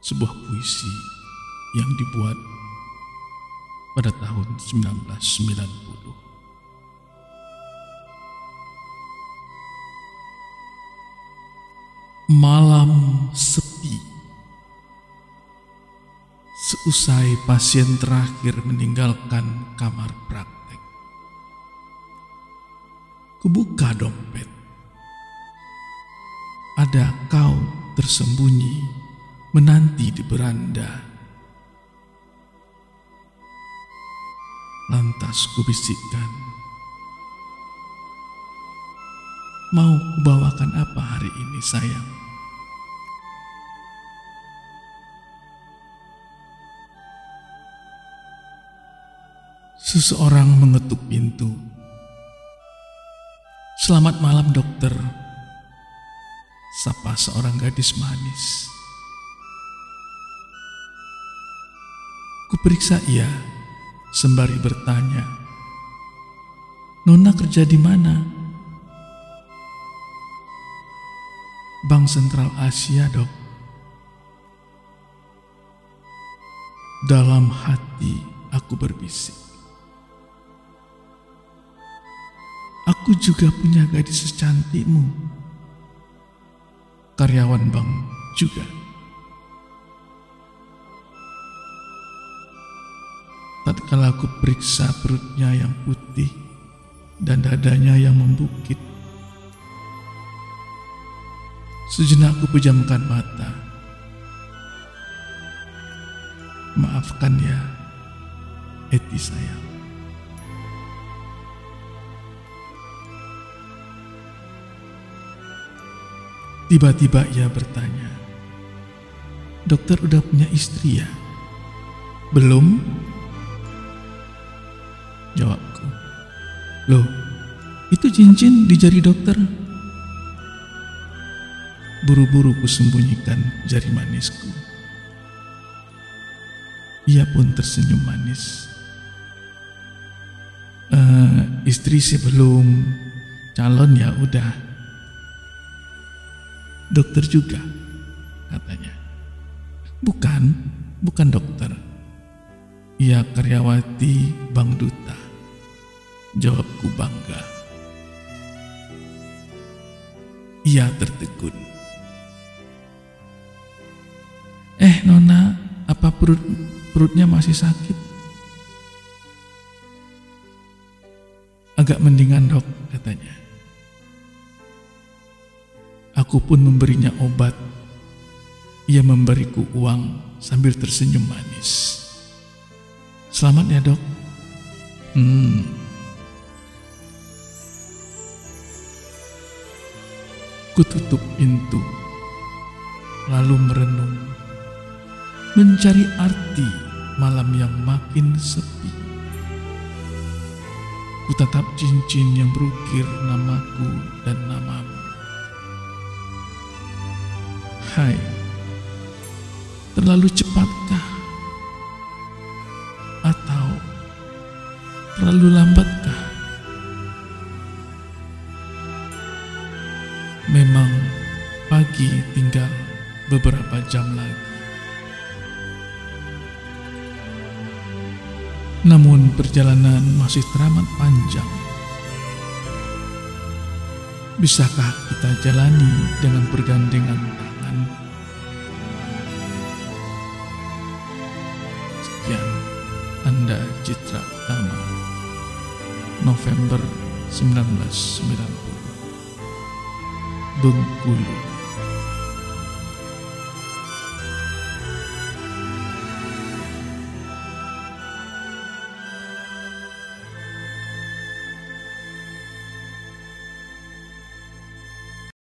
sebuah puisi yang dibuat pada tahun 1990. Malam sepi. Seusai pasien terakhir meninggalkan kamar praktek. Kubuka dompet. Ada kau tersembunyi menanti di beranda. Lantas kubisikkan, Mau kubawakan apa hari ini sayang? Seseorang mengetuk pintu. Selamat malam dokter. Sapa seorang gadis manis. Kuperiksa ia sembari bertanya. Nona kerja di mana? Bank Sentral Asia, Dok. Dalam hati aku berbisik. Aku juga punya gadis secantikmu. Karyawan bank juga. Tatkala aku periksa perutnya yang putih dan dadanya yang membukit, Sejenak ku pejamkan mata. Maafkan ya, Eti sayang. Tiba-tiba ia bertanya, Dokter udah punya istri ya? Belum? Jawabku, Loh, itu cincin di jari dokter Buru-buru kusembunyikan jari manisku. Ia pun tersenyum manis. E, istri sih belum, calon ya udah. Dokter juga, katanya. Bukan, bukan dokter. Ia karyawati Bank Duta. Jawabku bangga. Ia tertegun. Eh nona, apa perut perutnya masih sakit? Agak mendingan dok, katanya. Aku pun memberinya obat. Ia memberiku uang sambil tersenyum manis. Selamat ya dok. Hmm. Kututup pintu, lalu merenung mencari arti malam yang makin sepi. Ku tatap cincin yang berukir namaku dan namamu. Hai, terlalu cepatkah? Atau terlalu lambatkah? Memang pagi tinggal beberapa jam lagi. Namun perjalanan masih teramat panjang. Bisakah kita jalani dengan bergandengan tangan? Sekian, Anda Citra Utama, November 1990, Bengkulu.